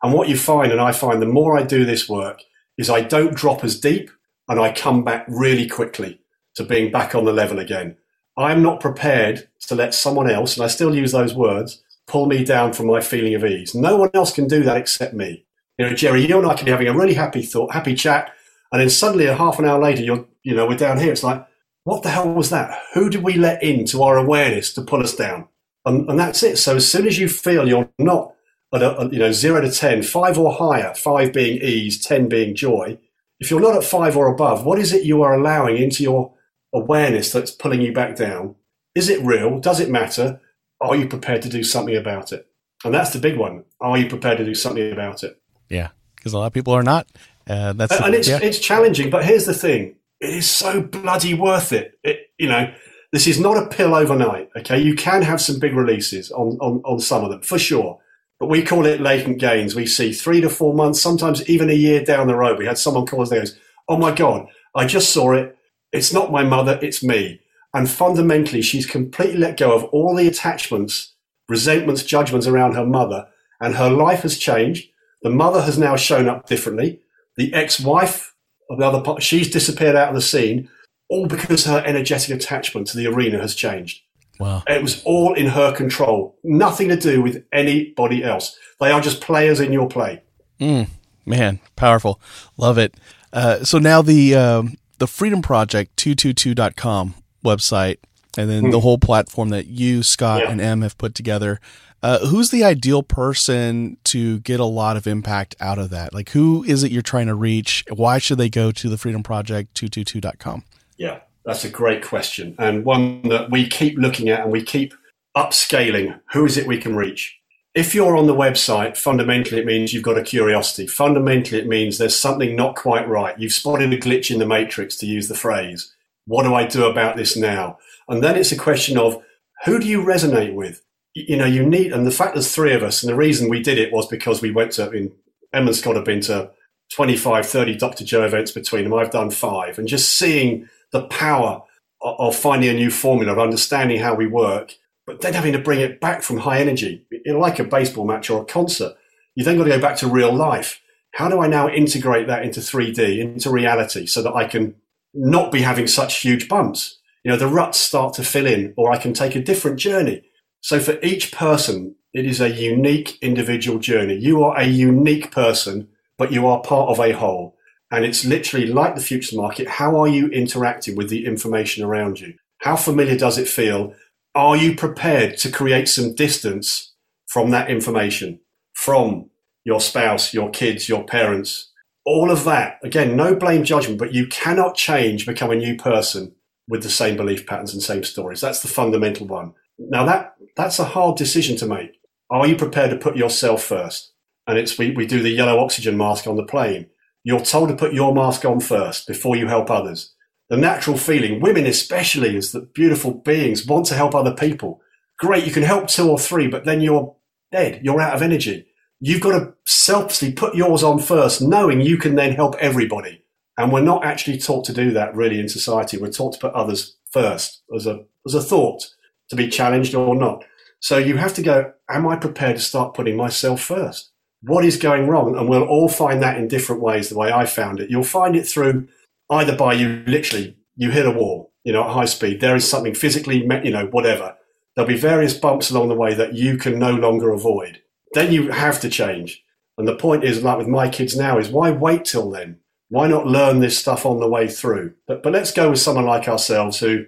And what you find, and I find the more I do this work, is I don't drop as deep and I come back really quickly to being back on the level again. I'm not prepared to let someone else, and I still use those words, pull me down from my feeling of ease. No one else can do that except me. You know, Jerry, you and I can be having a really happy thought, happy chat, and then suddenly a half an hour later, you're, you know, we're down here. It's like, what the hell was that? Who did we let into our awareness to pull us down? And, and that's it. So as soon as you feel you're not at a, a, you know zero to ten, five or higher, five being ease, ten being joy. If you're not at five or above, what is it you are allowing into your awareness that's pulling you back down? Is it real? Does it matter? Are you prepared to do something about it? And that's the big one. Are you prepared to do something about it? Yeah. Because a lot of people are not. Uh, that's and it's yeah. it's challenging, but here's the thing: it is so bloody worth it. it. You know, this is not a pill overnight. Okay, you can have some big releases on on on some of them for sure, but we call it latent gains. We see three to four months, sometimes even a year down the road. We had someone call us and goes, "Oh my god, I just saw it. It's not my mother, it's me." And fundamentally, she's completely let go of all the attachments, resentments, judgments around her mother, and her life has changed. The mother has now shown up differently the ex-wife of the other part, she's disappeared out of the scene, all because her energetic attachment to the arena has changed. wow. It was all in her control, nothing to do with anybody else. They are just players in your play. Mm, man, powerful. Love it. Uh, so now the um, the Freedom Project 222.com website and then the whole platform that you, Scott, Hmm. Yeah. and Em have put together. Uh, who's the ideal person to get a lot of impact out of that? Like, who is it you're trying to reach? Why should they go to the Freedom Project 222.com? Yeah, that's a great question, and one that we keep looking at and we keep upscaling. Who is it we can reach? If you're on the website, fundamentally it means you've got a curiosity. Fundamentally, it means there's something not quite right. You've spotted a glitch in the matrix, to use the phrase. What do I do about this now? And then it's a question of who do you resonate with? You know, you need, and the fact there's three of us, and the reason we did it was because we went to, in, Em and Scott have been to 25, 30 Dr. Joe events between them. I've done five. And just seeing the power of, finding a new formula, of understanding how we work, but then having to bring it back from high energy, like a baseball match or a concert. You then got to go back to real life. How do I now integrate that into 3D, into reality, so that I can not be having such huge bumps? You know, the ruts start to fill in, or I can take a different journey. So for each person, it is a unique individual journey. You are a unique person, but you are part of a whole. And it's literally like the futures market. How are you interacting with the information around you? How familiar does it feel? Are you prepared to create some distance from that information, from your spouse, your kids, your parents? All of that. Again, no blame judgment, but you cannot change, become a new person with the same belief patterns and same stories. That's the fundamental one. Now that that's a hard decision to make. Are you prepared to put yourself first? And it's we, we do the yellow oxygen mask on the plane. You're told to put your mask on first before you help others. The natural feeling, women especially, is that beautiful beings want to help other people. Great, you can help two or three, but then you're dead. You're out of energy. You've got to selflessly put yours on first, knowing you can then help everybody. And we're not actually taught to do that really in society. We're taught to put others first as a, as a thought to be challenged or not. So you have to go, am I prepared to start putting myself first? What is going wrong? And we'll all find that in different ways, the way I found it. You'll find it through either by you literally, you hit a wall, you know, at high speed. There is something physically, you know, whatever. There'll be various bumps along the way that you can no longer avoid. Then you have to change. And the point is, like with my kids now, is why wait till then? Why not learn this stuff on the way through? But, but let's go with someone like ourselves who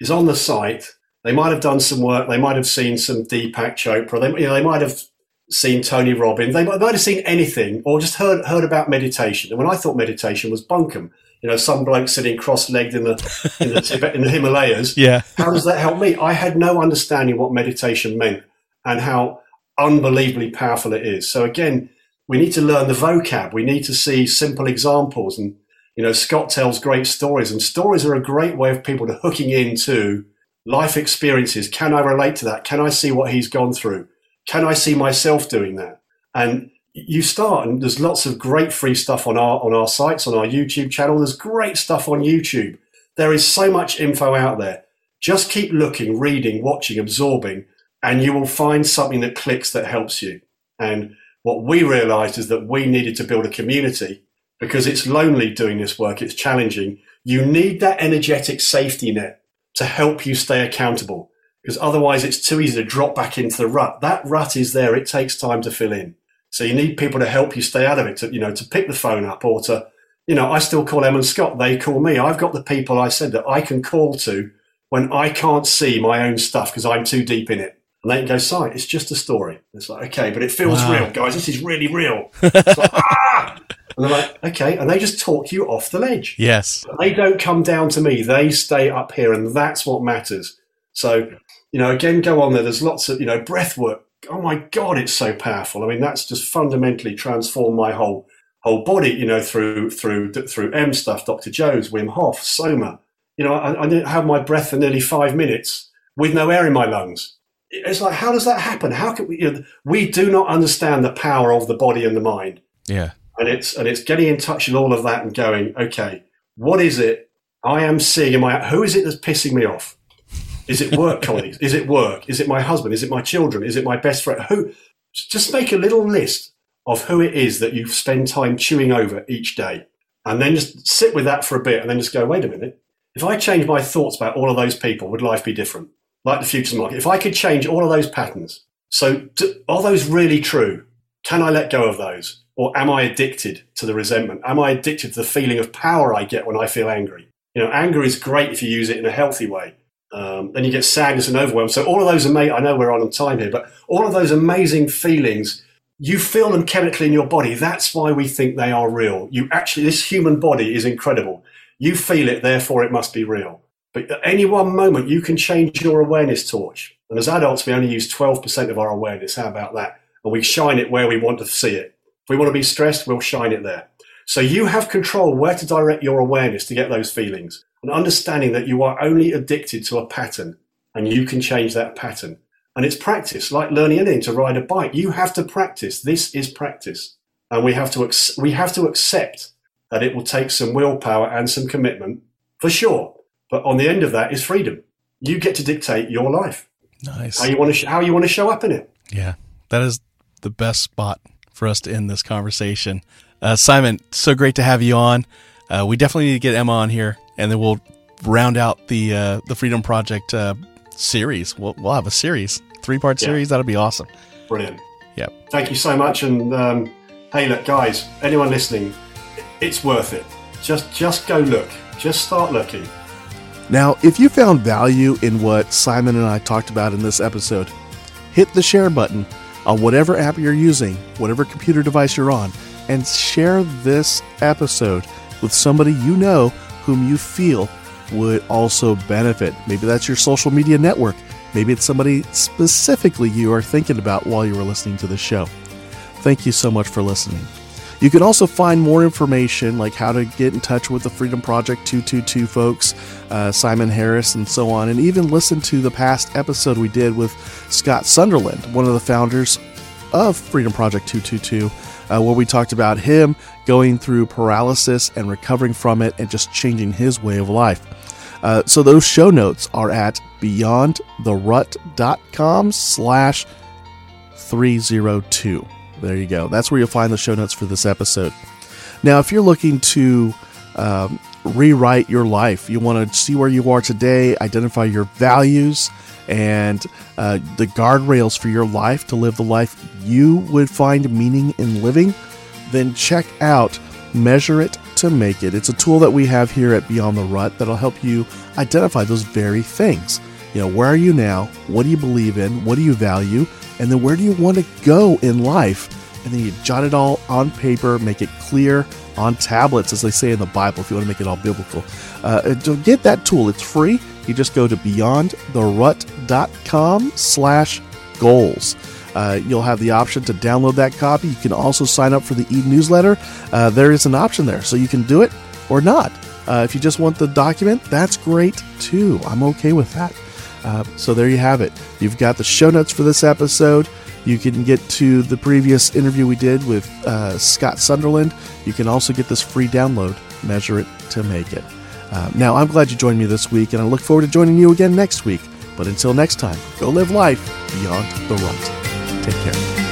is on the site. They might have done some work. They might have seen some Deepak Chopra. They, you know, they might have seen Tony Robbins. They might, might have seen anything or just heard, heard about meditation. And when I thought meditation was bunkum, you know, some bloke sitting cross-legged in the in the Tibet, in the Himalayas. Yeah. how does that help me? I had no understanding what meditation meant and how unbelievably powerful it is. So again, we need to learn the vocab. We need to see simple examples. And, you know, Scott tells great stories and stories are a great way of people to hooking into life experiences. Can I relate to that? Can I see what he's gone through? Can I see myself doing that? And you start and there's lots of great free stuff on our on our sites on our YouTube channel there's great stuff on YouTube there is so much info out there just keep looking reading watching absorbing and you will find something that clicks that helps you and what we realized is that we needed to build a community because it's lonely doing this work it's challenging you need that energetic safety net to help you stay accountable because otherwise it's too easy to drop back into the rut that rut is there it takes time to fill in so you need people to help you stay out of it, to, you know, to pick the phone up or to, you know, I still call them and Scott. They call me. I've got the people I said that I can call to when I can't see my own stuff because I'm too deep in it. And they can go, sorry, it's just a story. It's like, okay, but it feels Wow. real, guys. This is really real. It's like, ah! And they're like, okay. And they just talk you off the ledge. Yes. They don't come down to me. They stay up here, and that's what matters. So, you know, again, go on there. There's lots of, you know, breath work. Oh my God, it's so powerful. I mean, that's just fundamentally transformed my whole whole body. You know, through through through Em stuff, Dr. Joe's, Wim Hof, Soma. You know, I, I didn't have my breath for nearly five minutes with no air in my lungs. It's like, how does that happen? How can we? You know, we do not understand the power of the body and the mind Yeah. and it's and it's getting in touch with all of that and going, okay, what is it I am seeing Am I who is it that's pissing me off? Is it work colleagues? Is it work? Is it my husband? Is it my children? Is it my best friend? Who? Just make a little list of who it is that you spend time chewing over each day, and then just sit with that for a bit, and then just go, wait a minute. If I change my thoughts about all of those people, would life be different? Like the futures market. If I could change all of those patterns, so do, are those really true? Can I let go of those? Or am I addicted to the resentment? Am I addicted to the feeling of power I get when I feel angry? You know, anger is great if you use it in a healthy way. Um, then you get sadness and overwhelm. So all of those amazing, I know we're on time here, but all of those amazing feelings, you feel them chemically in your body. That's why we think they are real. You actually, this human body is incredible. You feel it, therefore it must be real. But at any one moment, you can change your awareness torch. And as adults, we only use 12% of our awareness. How about that? And we shine it where we want to see it. If we want to be stressed, we'll shine it there. So you have control where to direct your awareness to get those feelings and understanding that you are only addicted to a pattern and you can change that pattern. And it's practice, like learning anything to ride a bike. You have to practice. This is practice. And we have to, we have to accept that it will take some willpower and some commitment for sure. But on the end of that is freedom. You get to dictate your life, Nice. how you want to, sh- how you want to show up in it. Yeah, that is the best spot for us to end this conversation. Uh, Simon, so great to have you on. Uh, we definitely need to get Emma on here, and then we'll round out the uh, the Freedom Project uh, series. We'll, we'll have a series, three part Yeah. series. That'll be awesome. Brilliant. Yep. Thank you so much. And um, hey, look, guys, anyone listening, it's worth it. Just just go look. Just start looking. Now, if you found value in what Simon and I talked about in this episode, hit the share button on whatever app you're using, whatever computer device you're on, and share this episode with somebody you know whom you feel would also benefit. Maybe that's your social media network. Maybe it's somebody specifically you are thinking about while you were listening to the show. Thank you so much for listening. You can also find more information like how to get in touch with the Freedom Project 222 folks, uh, Simon Harris, and so on, and even listen to the past episode we did with Scott Sunderland, one of the founders of Freedom Project 222, uh, where we talked about him going through paralysis and recovering from it and just changing his way of life. Uh, so those show notes are at beyondtherut.com slash 302. There you go. That's where you'll find the show notes for this episode. Now, if you're looking to um, rewrite your life, you want to see where you are today, identify your values, and uh, the guardrails for your life to live the life you would find meaning in living, then check out Measure It to Make It. It's a tool that we have here at Beyond the Rut that'll help you identify those very things. You know, where are you now? What do you believe in? What do you value? And then where do you want to go in life? And then you jot it all on paper, make it clear on tablets, as they say in the Bible, if you want to make it all biblical. Uh, to get that tool, it's free. You just go to beyondtherut.com slash goals. Uh, you'll have the option to download that copy. You can also sign up for the e-newsletter. Uh, there is an option there, so you can do it or not. Uh, if you just want the document, that's great too. I'm okay with that. Uh, so there you have it. You've got the show notes for this episode. You can get to the previous interview we did with uh, Scott Sunderland. You can also get this free download, Measure It to Make It. Uh, now, I'm glad you joined me this week, and I look forward to joining you again next week. But until next time, go live life beyond the rut. Take care.